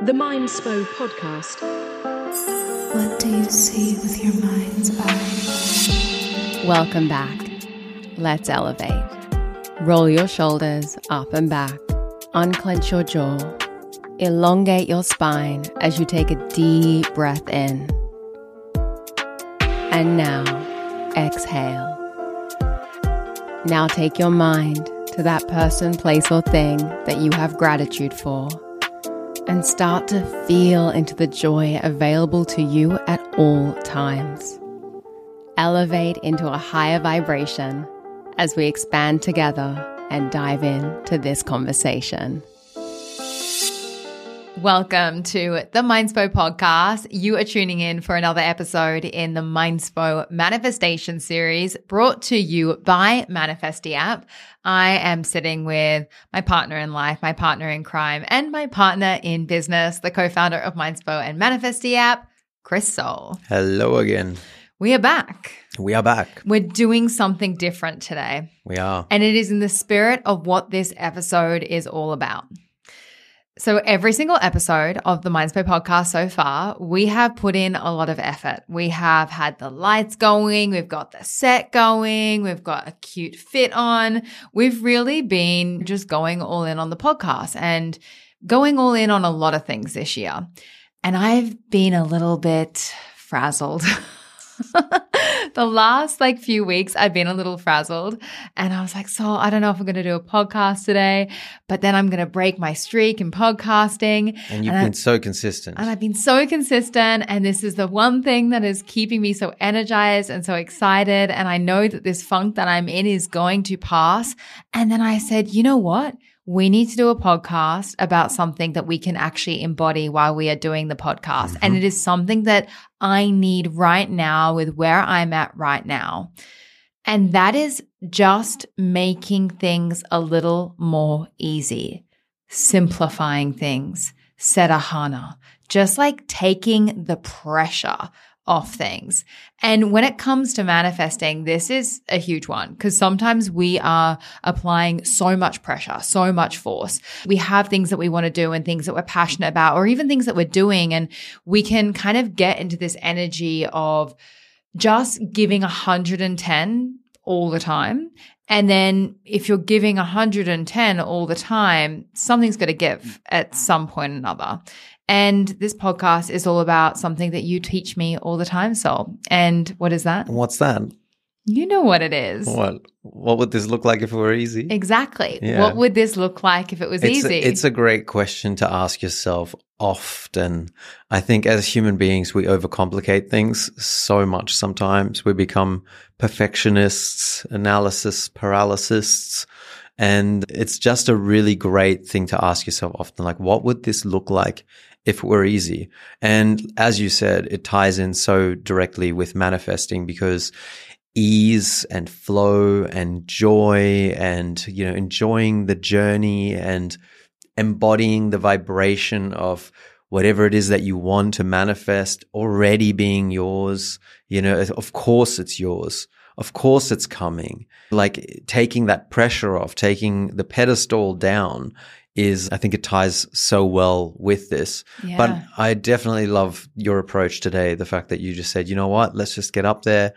The Mindspo Podcast. What do you see with your mind's eye? Welcome back. Let's elevate. Roll your shoulders up and back. Unclench your jaw. Elongate your spine as you take a deep breath in. And now, exhale. Now take your mind to that person, place, or thing that you have gratitude for and start to feel into the joy available to you at all times. Elevate into a higher vibration as we expand together and dive into this conversation. Welcome to the Mindspo podcast. You are tuning in for another episode in the Mindspo Manifestation series brought to you by Manifestie app. I am sitting with my partner in life, my partner in crime, and my partner in business, the co-founder of Mindspo and Manifestie app, Chris Soll. Hello again. We are back. We are back. We're doing something different today. We are. And it is in the spirit of what this episode is all about. So, every single episode of the Mindspo podcast so far, we have put in a lot of effort. We have had the lights going, we've got the set going, we've got a cute fit on. We've really been just going all in on the podcast and going all in on a lot of things this year. And I've been a little bit frazzled. the last like few weeks I've been a little frazzled and I was like, so I don't know if I'm going to do a podcast today, but then I'm going to break my streak in podcasting. And you've And I- been so consistent. And I've been so consistent. And this is the one thing that is keeping me so energized and so excited. And I know that this funk that I'm in is going to pass. And then I said, you know what? We need to do a podcast about something that we can actually embody while we are doing the podcast. And mm-hmm. it is something that I need right now with where I'm at right now. And that is just making things a little more easy, simplifying things, Sedahana, just like taking the pressure off things. And when it comes to manifesting, this is a huge one because sometimes we are applying so much pressure, so much force. We have things that we want to do and things that we're passionate about, or even things that we're doing. And we can kind of get into this energy of just giving 110 all the time. And then if you're giving 110 all the time, something's got to give at some point or another. And this podcast is all about something that you teach me all the time, Soll. And what is that? What's that? You know what it is. What? What would this look like if it were easy? Exactly. Yeah. What would this look like if it was it's easy? A, it's a great question to ask yourself often. I think as human beings, we overcomplicate things so much sometimes. We become perfectionists, analysis paralysis. And it's just a really great thing to ask yourself often, like, what would this look like if it were easy? And as you said, it ties in so directly with manifesting because ease and flow and joy and, you know, enjoying the journey and embodying the vibration of whatever it is that you want to manifest already being yours. You know, of course it's yours. Of course it's coming. Like taking that pressure off, taking the pedestal down is, I think it ties so well with this. But I definitely love your approach today. The fact that you just said, you know what, let's just get up there.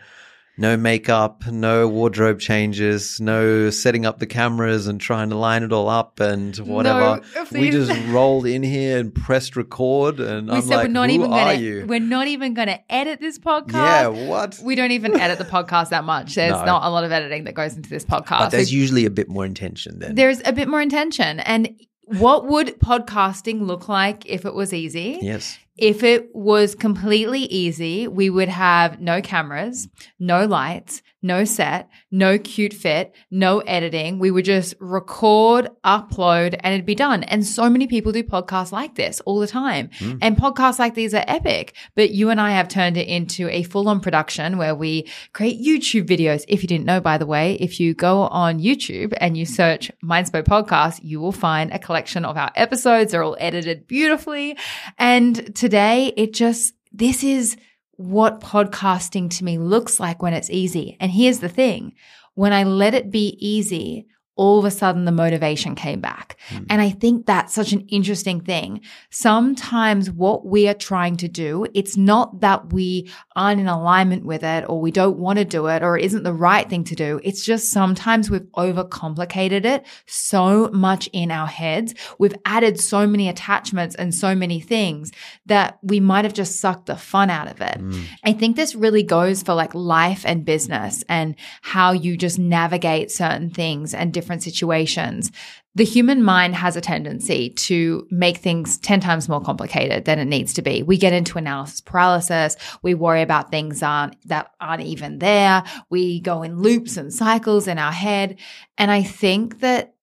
No makeup, no wardrobe changes, no setting up the cameras and trying to line it all up and whatever. we just rolled in here and pressed record, and we I'm said like, we're not "Who even are gonna you?" we're not even gonna edit this podcast. yeah, what? We don't even edit the podcast that much. There's No. not a lot of editing that goes into this podcast. but there's usually a bit more intention then. there's a bit more intention. And what would podcasting look like if it was easy? yes, If it was completely easy, we would have no cameras, no lights, no set, no cute fit, no editing. We would just record, upload, and it'd be done. And so many people do podcasts like this all the time. Hmm. And podcasts like these are epic. But you and I have turned it into a full on production where we create YouTube videos. If you didn't know, by the way, if you go on YouTube and you search Mindspo Podcast, you will find a collection of our episodes. They're all edited beautifully. And today it just, this is what podcasting to me looks like when it's easy. And here's the thing when I let it be easy, all of a sudden the motivation came back. Hmm. And I think that's such an interesting thing. Sometimes what we are trying to do, it's not that we aren't in alignment with it or we don't want to do it or it isn't the right thing to do. It's just sometimes we've overcomplicated it so much in our heads. We've added so many attachments and so many things that we might have just sucked the fun out of it. Mm. I think this really goes for like life and business and how you just navigate certain things and different situations. The human mind has a tendency to make things 10 times more complicated than it needs to be. We get into analysis paralysis. We worry about things aren't, that aren't even there. We go in loops and cycles in our head. And I think that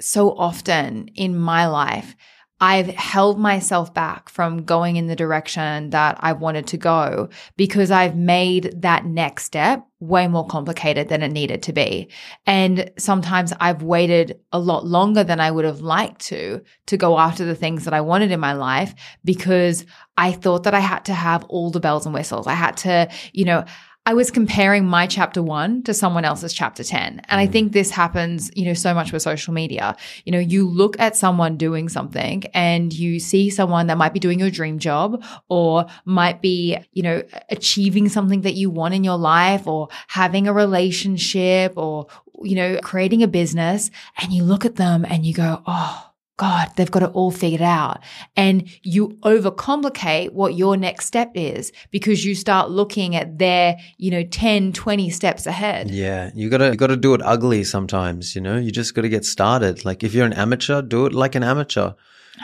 so often in my life, I've held myself back from going in the direction that I wanted to go because I've made that next step way more complicated than it needed to be. And sometimes I've waited a lot longer than I would have liked to, to go after the things that I wanted in my life because I thought that I had to have all the bells and whistles. I had to, you know, I was comparing my chapter one to someone else's chapter 10. And I mm. think this happens, you know, so much with social media. You know, you look at someone doing something and you see someone that might be doing your dream job or might be, you know, achieving something that you want in your life or having a relationship or, you know, creating a business. And you look at them and you go, oh, God, they've got it all figured out. And you overcomplicate what your next step is because you start looking at their, you know, 10, 20 steps ahead. Yeah, you gotta you gotta do it ugly sometimes. You know, you just gotta get started. Like if you're an amateur, do it like an amateur,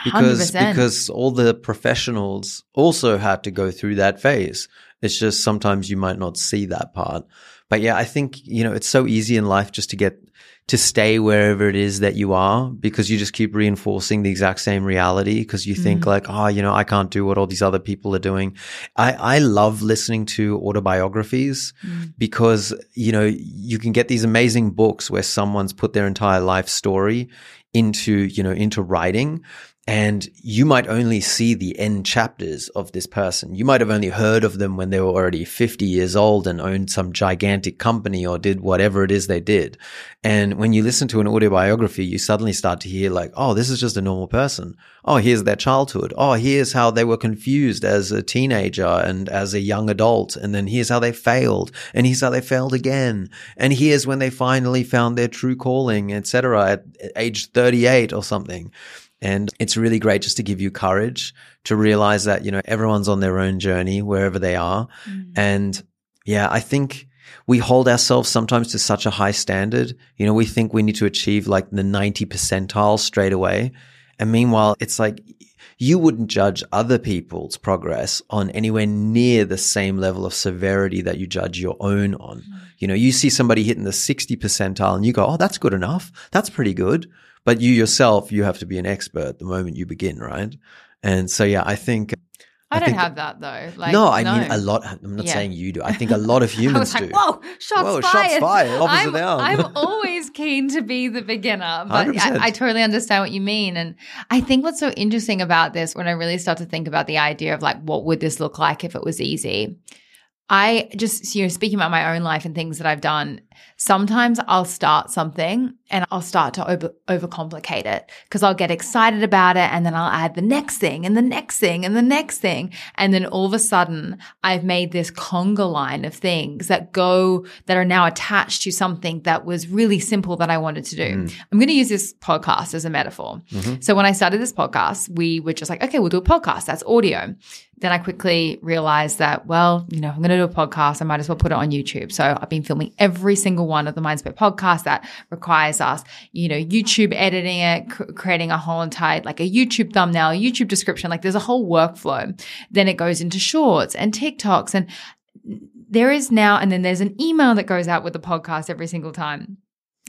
because 100%. because all the professionals also had to go through that phase. It's just sometimes you might not see that part. But yeah, I think you know it's so easy in life just to get to stay wherever it is that you are because you just keep reinforcing the exact same reality because you think mm. like, oh, you know, I can't do what all these other people are doing. I, I love listening to autobiographies mm. because, you know, you can get these amazing books where someone's put their entire life story into, you know, into writing. And you might only see the end chapters of this person. You might have only heard of them when they were already 50 years old and owned some gigantic company or did whatever it is they did. And when you listen to an autobiography, you suddenly start to hear like, oh, this is just a normal person. Oh, here's their childhood. Oh, here's how they were confused as a teenager and as a young adult. And then here's how they failed. And here's how they failed again. And here's when they finally found their true calling, etc. at age 38 or something. And it's really great just to give you courage to realize that, you know, everyone's on their own journey wherever they are. Mm. And yeah, I think we hold ourselves sometimes to such a high standard. You know, we think we need to achieve like the 90 percentile straight away. And meanwhile, it's like you wouldn't judge other people's progress on anywhere near the same level of severity that you judge your own on. Mm. You know, you see somebody hitting the 60 percentile and you go, Oh, that's good enough. That's pretty good. But you yourself, you have to be an expert the moment you begin, right? And so, yeah, I think. I, don't have that though. Like, no, I mean a lot. I'm not Yeah. saying you do. I think a lot of I humans like, do. whoa, shots Whoa, shots fired. fired. Opposite I'm, down. I'm always keen to be the beginner, but I, I totally understand what you mean. And I think what's so interesting about this, when I really start to think about the idea of like, what would this look like if it was easy? I just, you know, speaking about my own life and things that I've done, sometimes I'll start something and I'll start to over, overcomplicate it because I'll get excited about it and then I'll add the next thing and the next thing and the next thing. And then all of a sudden I've made this conga line of things that go, that are now attached to something that was really simple that I wanted to do. Mm-hmm. I'm going to use this podcast as a metaphor. Mm-hmm. So when I started this podcast, we were just like, okay, we'll do a podcast. That's audio. Then I quickly realized that, well, you know, I'm going to do a podcast. I might as well put it on YouTube. So I've been filming every single one of the Mindspo podcasts that requires us, you know, YouTube editing it, cr- creating a whole entire, like a YouTube thumbnail, YouTube description. Like there's a whole workflow. Then it goes into shorts and TikToks. And there is now, and then there's an email that goes out with the podcast every single time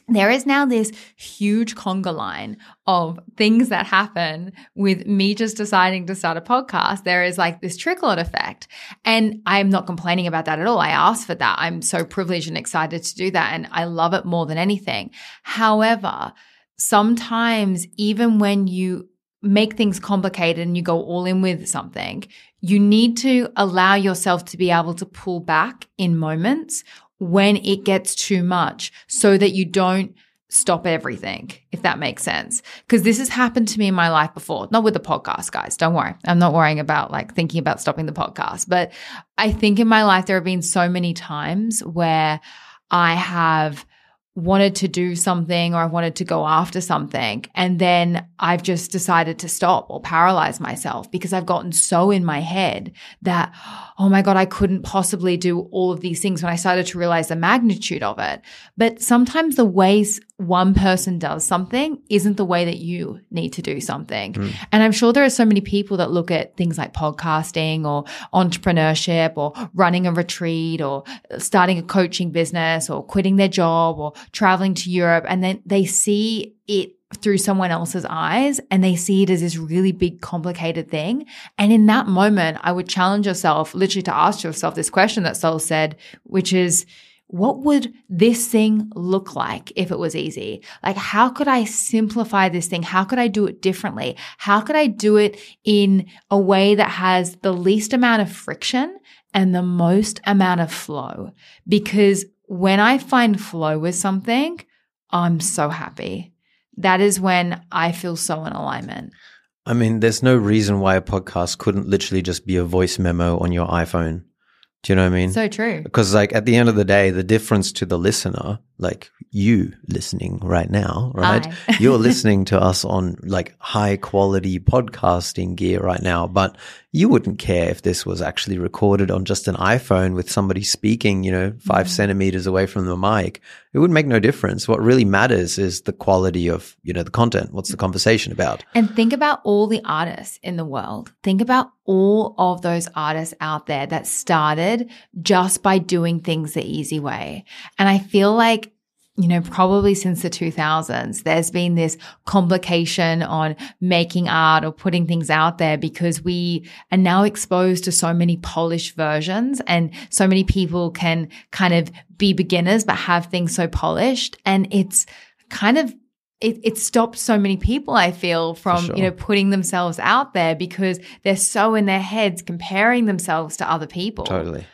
there is now this huge conga line of things that happen with me just deciding to start a podcast. There is like this trickle effect. And I'm not complaining about that at all. I asked for that. I'm so privileged and excited to do that. And I love it more than anything. However, sometimes even when you make things complicated and you go all in with something, you need to allow yourself to be able to pull back in moments when it gets too much so that you don't stop everything, if that makes sense. Because this has happened to me in my life before, not with the podcast, guys. Don't worry. I'm not worrying about like thinking about stopping the podcast. But I think in my life, there have been so many times where I have wanted to do something or I've wanted to go after something. And then I've just decided to stop or paralyze myself because I've gotten so in my head that, oh my God, I couldn't possibly do all of these things when I started to realize the magnitude of it. But sometimes the ways one person does something isn't the way that you need to do something. Mm. And I'm sure there are so many people that look at things like podcasting or entrepreneurship or running a retreat or starting a coaching business or quitting their job or traveling to Europe and then they see it through someone else's eyes and they see it as this really big, complicated thing. And in that moment, I would challenge yourself literally to ask yourself this question that Soll said, which is, what would this thing look like if it was easy? Like, how could I simplify this thing? How could I do it differently? How could I do it in a way that has the least amount of friction and the most amount of flow? Because when I find flow with something, I'm so happy. That is when I feel so in alignment. I mean, there's no reason why a podcast couldn't literally just be a voice memo on your iPhone. Do you know what I mean? So true. Because, like, at the end of the day, the difference to the listener, like you listening right now, right? You're listening to us on like high quality podcasting gear right now, but you wouldn't care if this was actually recorded on just an iPhone with somebody speaking, you know, 5 mm-hmm. centimeters away from the mic. It would make no difference. What really matters is the quality of, you know, the content. What's the conversation about? And think about all the artists in the world. Think about all of those artists out there that started just by doing things the easy way. And I feel like you know, probably since the 2000s, there's been this complication on making art or putting things out there because we are now exposed to so many polished versions and so many people can kind of be beginners, but have things so polished. And it's kind of it, it stopped so many people, I feel, from, sure. you know, putting themselves out there because they're so in their heads comparing themselves to other people. Totally.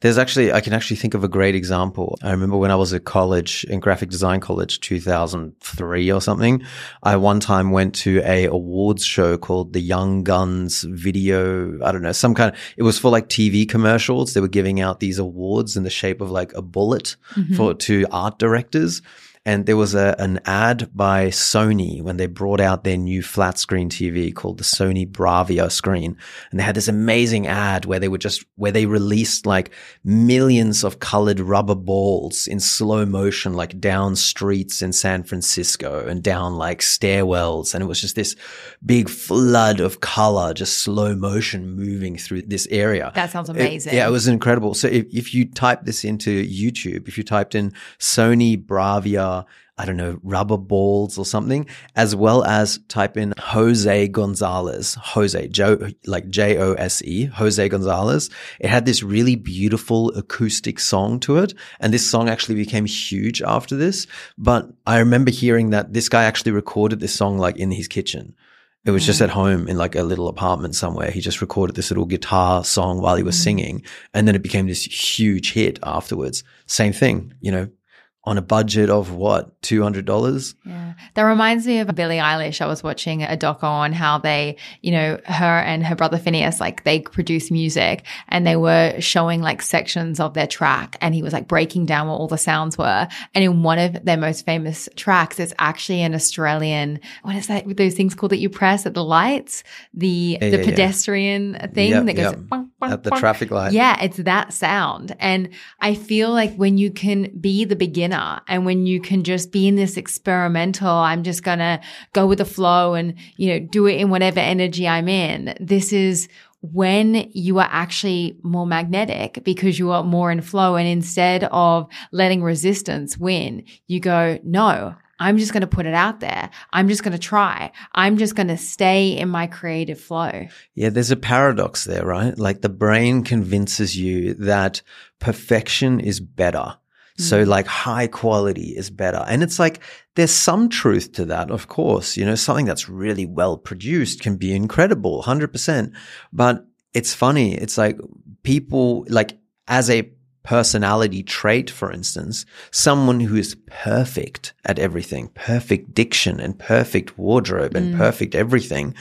There's actually, I can actually think of a great example. I remember when I was at college, in graphic design college, 2003 or something, I one time went to a awards show called the Young Guns Video, I don't know, some kind of, it was for like TV commercials. They were giving out these awards in the shape of like a bullet mm-hmm. for, to art directors. And there was a, an ad by Sony when they brought out their new flat screen TV called the Sony Bravia screen. And they had this amazing ad where they were just, where they released like millions of colored rubber balls in slow motion, like down streets in San Francisco and down like stairwells. And it was just this big flood of color, just slow motion moving through this area. That sounds amazing. It, yeah, it was incredible. So if, if you type this into YouTube, if you typed in Sony Bravia I don't know, rubber balls or something, as well as type in Jose Gonzalez, Jose, Joe, like J O S E, Jose Gonzalez. It had this really beautiful acoustic song to it. And this song actually became huge after this. But I remember hearing that this guy actually recorded this song like in his kitchen. It was just mm. at home in like a little apartment somewhere. He just recorded this little guitar song while he was mm. singing. And then it became this huge hit afterwards. Same thing, you know, on a budget of what, $200? Yeah. That reminds me of Billie Eilish. I was watching a doco on how they, you know, her and her brother Finneas, like they produce music and they were showing like sections of their track and he was like breaking down what all the sounds were. And in one of their most famous tracks, it's actually an Australian, what is that, those things called that you press at the lights? The, yeah, the yeah, pedestrian yeah. thing yep, that goes yep. bong, bong, at the bong. traffic light. Yeah. It's that sound. And I feel like when you can be the beginner and when you can just be in this experimental, I'm just going to go with the flow and, you know, do it in whatever energy I'm in. This is when you are actually more magnetic because you are more in flow. And instead of letting resistance win, you go, no, I'm just going to put it out there. I'm just going to try. I'm just going to stay in my creative flow. Yeah, there's a paradox there, right? Like the brain convinces you that perfection is better. So mm. like high quality is better. And it's like, there's some truth to that. Of course, you know, something that's really well produced can be incredible, 100%. But it's funny. It's like people like as a personality trait, for instance, someone who is perfect at everything, perfect diction and perfect wardrobe and Mm. perfect everything,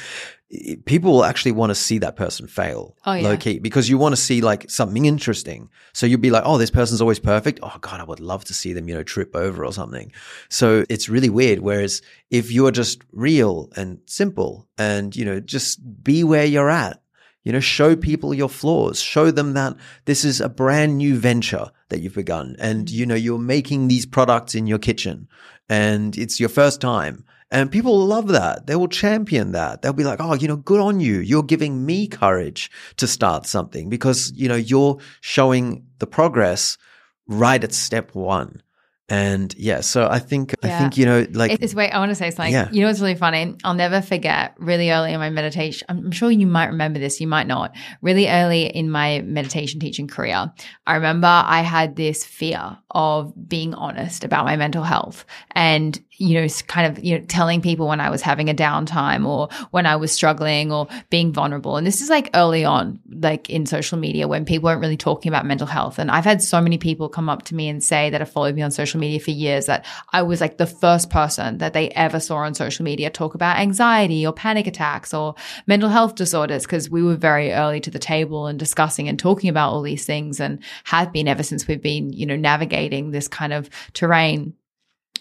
people will actually want to see that person fail Oh, yeah. low key because you want to see like something interesting. So you'll be like, oh, this person's always perfect. Oh God, I would love to see them, you know, trip over or something. So it's really weird. Whereas if you're just real and simple and, you know, just be where you're at, you know, show people your flaws, show them that this is a brand new venture that you've begun and, you know, you're making these products in your kitchen and it's your first time. And people love that. They will champion that. They'll be like, oh, you know, good on you. You're giving me courage to start something because, you know, you're showing the progress right at step one. And yeah, so I think, I think, you know, like, It's wait, I want to say something. Yeah. You know what's really funny? I'll never forget really early in my meditation. I'm sure you might remember this, you might not. Really early in my meditation teaching career, I remember I had this fear of being honest about my mental health and, you know, kind of, you know, telling people when I was having a downtime or when I was struggling or being vulnerable. And this is like early on, like in social media when people weren't really talking about mental health. And I've had so many people come up to me and say that have followed me on social media for years that I was like the first person that they ever saw on social media talk about anxiety or panic attacks or mental health disorders because we were very early to the table and discussing and talking about all these things and have been ever since we've been, you know, navigating this kind of terrain.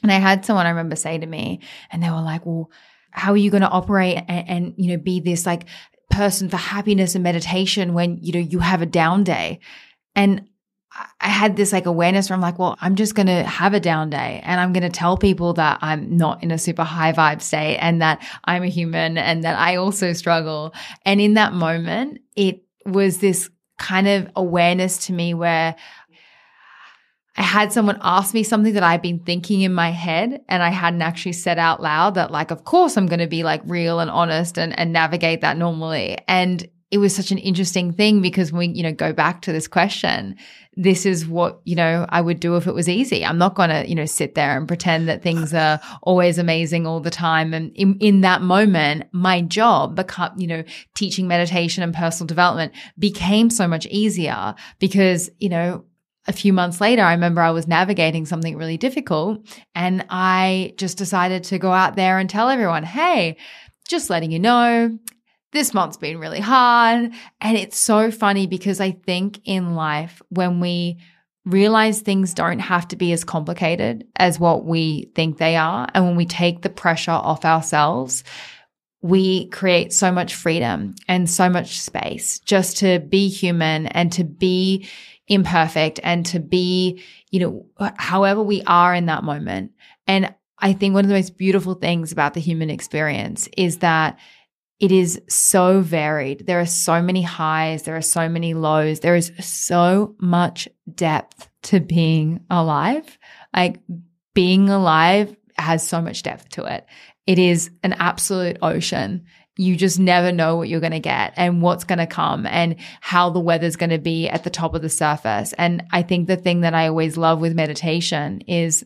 And I had someone I remember say to me, and they were like, well, how are you going to operate and, and, you know, be this like person for happiness and meditation when, you know, you have a down day? And I- had this like awareness where I'm like, well, I'm just going to have a down day and I'm going to tell people that I'm not in a super high vibe state and that I'm a human and that I also struggle. And in that moment, it was this kind of awareness to me where I had someone ask me something that I'd been thinking in my head and I hadn't actually said out loud that like, of course I'm going to be like real and honest and, and navigate that normally. And it was such an interesting thing because when we, you know, go back to this question, this is what, you know, I would do if it was easy. I'm not going to, you know, sit there and pretend that things are always amazing all the time. And in, in that moment, my job become, you know, teaching meditation and personal development became so much easier because, you know, a few months later, I remember I was navigating something really difficult and I just decided to go out there and tell everyone, Hey, just letting you know, this month's been really hard. And it's so funny because I think in life, when we realize things don't have to be as complicated as what we think they are, and when we take the pressure off ourselves, we create so much freedom and so much space just to be human and to be imperfect and to be, you know, however we are in that moment. And I think one of the most beautiful things about the human experience is that it is so varied. There are so many highs, there are so many lows, there is so much depth to being alive. Like being alive has so much depth to it. It is an absolute ocean. You just never know what you're going to get and what's going to come and how the weather's going to be at the top of the surface. And I think the thing that I always love with meditation is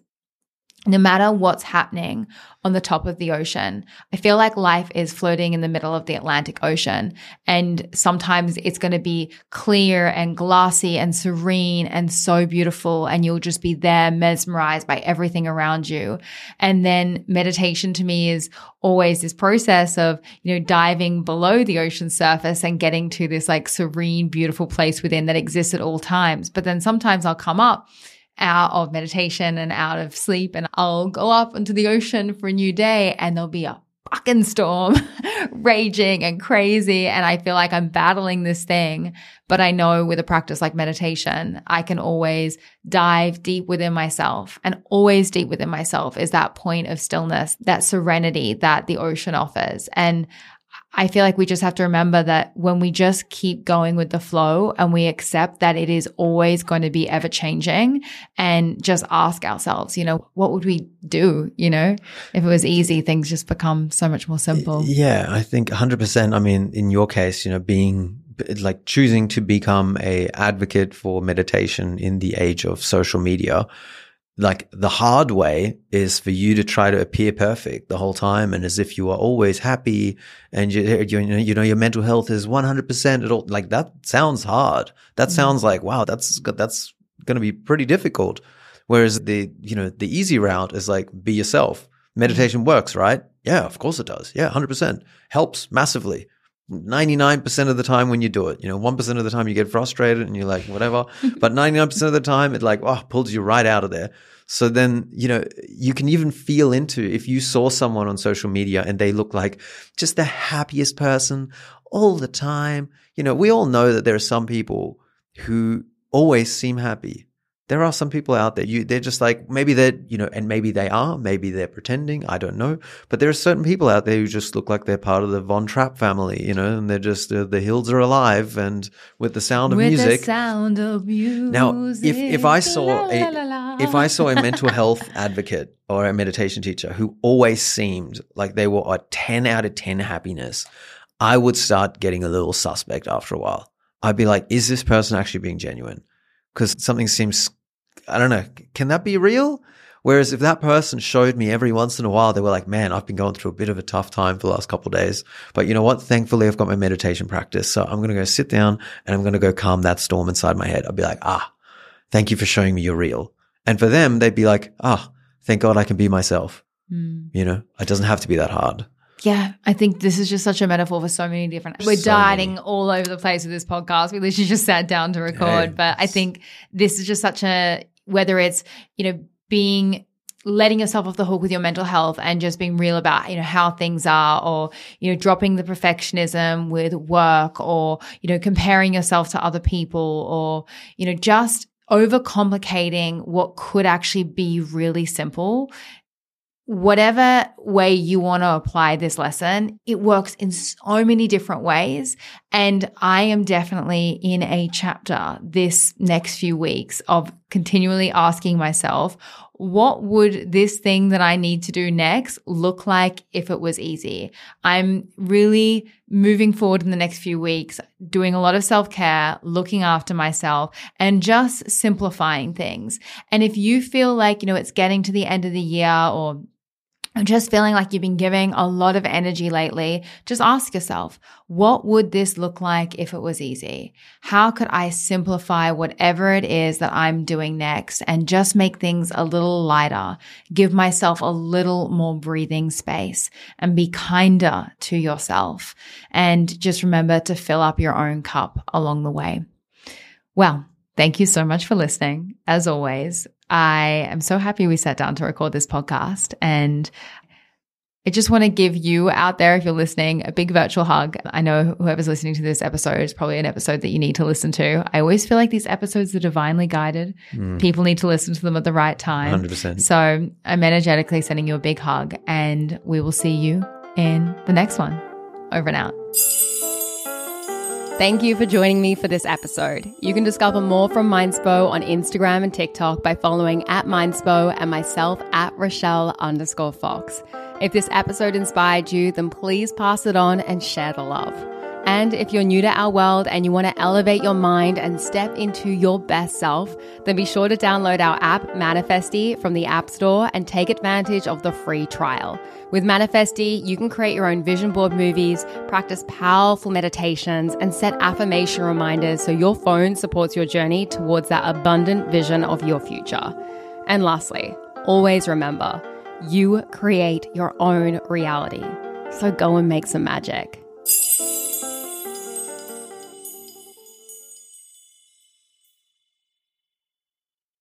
no matter what's happening on the top of the ocean, I feel like life is floating in the middle of the Atlantic Ocean. And sometimes it's going to be clear and glassy and serene and so beautiful. And you'll just be there mesmerized by everything around you. And then meditation to me is always this process of, you know, diving below the ocean surface and getting to this like serene, beautiful place within that exists at all times. But then sometimes I'll come up out of meditation and out of sleep and I'll go up into the ocean for a new day and there'll be a fucking storm raging and crazy and I feel like I'm battling this thing. But I know with a practice like meditation I can always dive deep within myself and always deep within myself is that point of stillness that serenity that the ocean offers. And I feel like we just have to remember that when we just keep going with the flow and we accept that it is always going to be ever changing and just ask ourselves, you know, what would we do? You know, if it was easy, things just become so much more simple. Yeah, I think 100%. I mean, in your case, you know, being like choosing to become a advocate for meditation in the age of social media, like the hard way is for you to try to appear perfect the whole time and as if you are always happy and you, you, know, you know your mental health is 100% at all like that sounds hard that mm-hmm. sounds like wow that's that's going to be pretty difficult. Whereas the, you know, the easy route is like be yourself. Meditation works, right? Yeah, of course it does. Yeah, 100%. Helps massively. 99% of the time when you do it, you know, 1% of the time you get frustrated and you're like, whatever. but 99% of the time it like, oh, pulls you right out of there. So then, you know, you can even feel into if you saw someone on social media and they look like just the happiest person all the time. You know, we all know that there are some people who always seem happy there are some people out there you they're just like maybe they're you know and maybe they are maybe they're pretending i don't know but there are certain people out there who just look like they're part of the von trapp family you know and they're just uh, the hills are alive and with the sound of With music the sound of music. now if if i saw La, la, a la, la. if i saw a mental health advocate or a meditation teacher who always seemed like they were a 10 out of 10 happiness i would start getting a little suspect after a while i'd be like is this person actually being genuine because something seems I don't know, can that be real? Whereas if that person showed me every once in a while, they were like, man, I've been going through a bit of a tough time for the last couple of days. But you know what? Thankfully, I've got my meditation practice. So I'm going to go sit down and I'm going to go calm that storm inside my head. I'd be like, ah, thank you for showing me you're real. And for them, they'd be like, ah, thank God I can be myself. Mm. You know, it doesn't have to be that hard. Yeah, I think this is just such a metaphor for so many different. We're So dieting many. all over the place with this podcast. We literally just sat down to record, Hey. but I think this is just such a whether it's you know being letting yourself off the hook with your mental health and just being real about you know how things are or you know dropping the perfectionism with work or you know comparing yourself to other people or you know just overcomplicating what could actually be really simple whatever way you want to apply this lesson, it works in so many different ways. And I am definitely in a chapter this next few weeks of continually asking myself, what would this thing that I need to do next look like if it was easy? I'm really moving forward in the next few weeks, doing a lot of self care, looking after myself, and just simplifying things. And if you feel like, you know, it's getting to the end of the year or just feeling like you've been giving a lot of energy lately. Just ask yourself, what would this look like if it was easy? How could I simplify whatever it is that I'm doing next and just make things a little lighter, give myself a little more breathing space and be kinder to yourself? And just remember to fill up your own cup along the way. Well, thank you so much for listening. As always, I am so happy we sat down to record this podcast and I just want to give you out there, if you're listening, a big virtual hug. I know whoever's listening to this episode is probably an episode that you need to listen to. I always feel like these episodes are divinely guided. People need to listen to them at the right time. 100%. So I'm energetically sending you a big hug and we will see you in the next one. Over and out. Thank you for joining me for this episode. You can discover more from Mindspo on Instagram and TikTok by following at Mindspo and myself at Rochelle underscore Fox. If this episode inspired you, then please pass it on and share the love. And if you're new to our world and you want to elevate your mind and step into your best self, then be sure to download our app, Manifestie, from the App Store and take advantage of the free trial. With Manifestie, you can create your own vision board movies, practice powerful meditations, and set affirmation reminders so your phone supports your journey towards that abundant vision of your future. And lastly, always remember you create your own reality. So go and make some magic.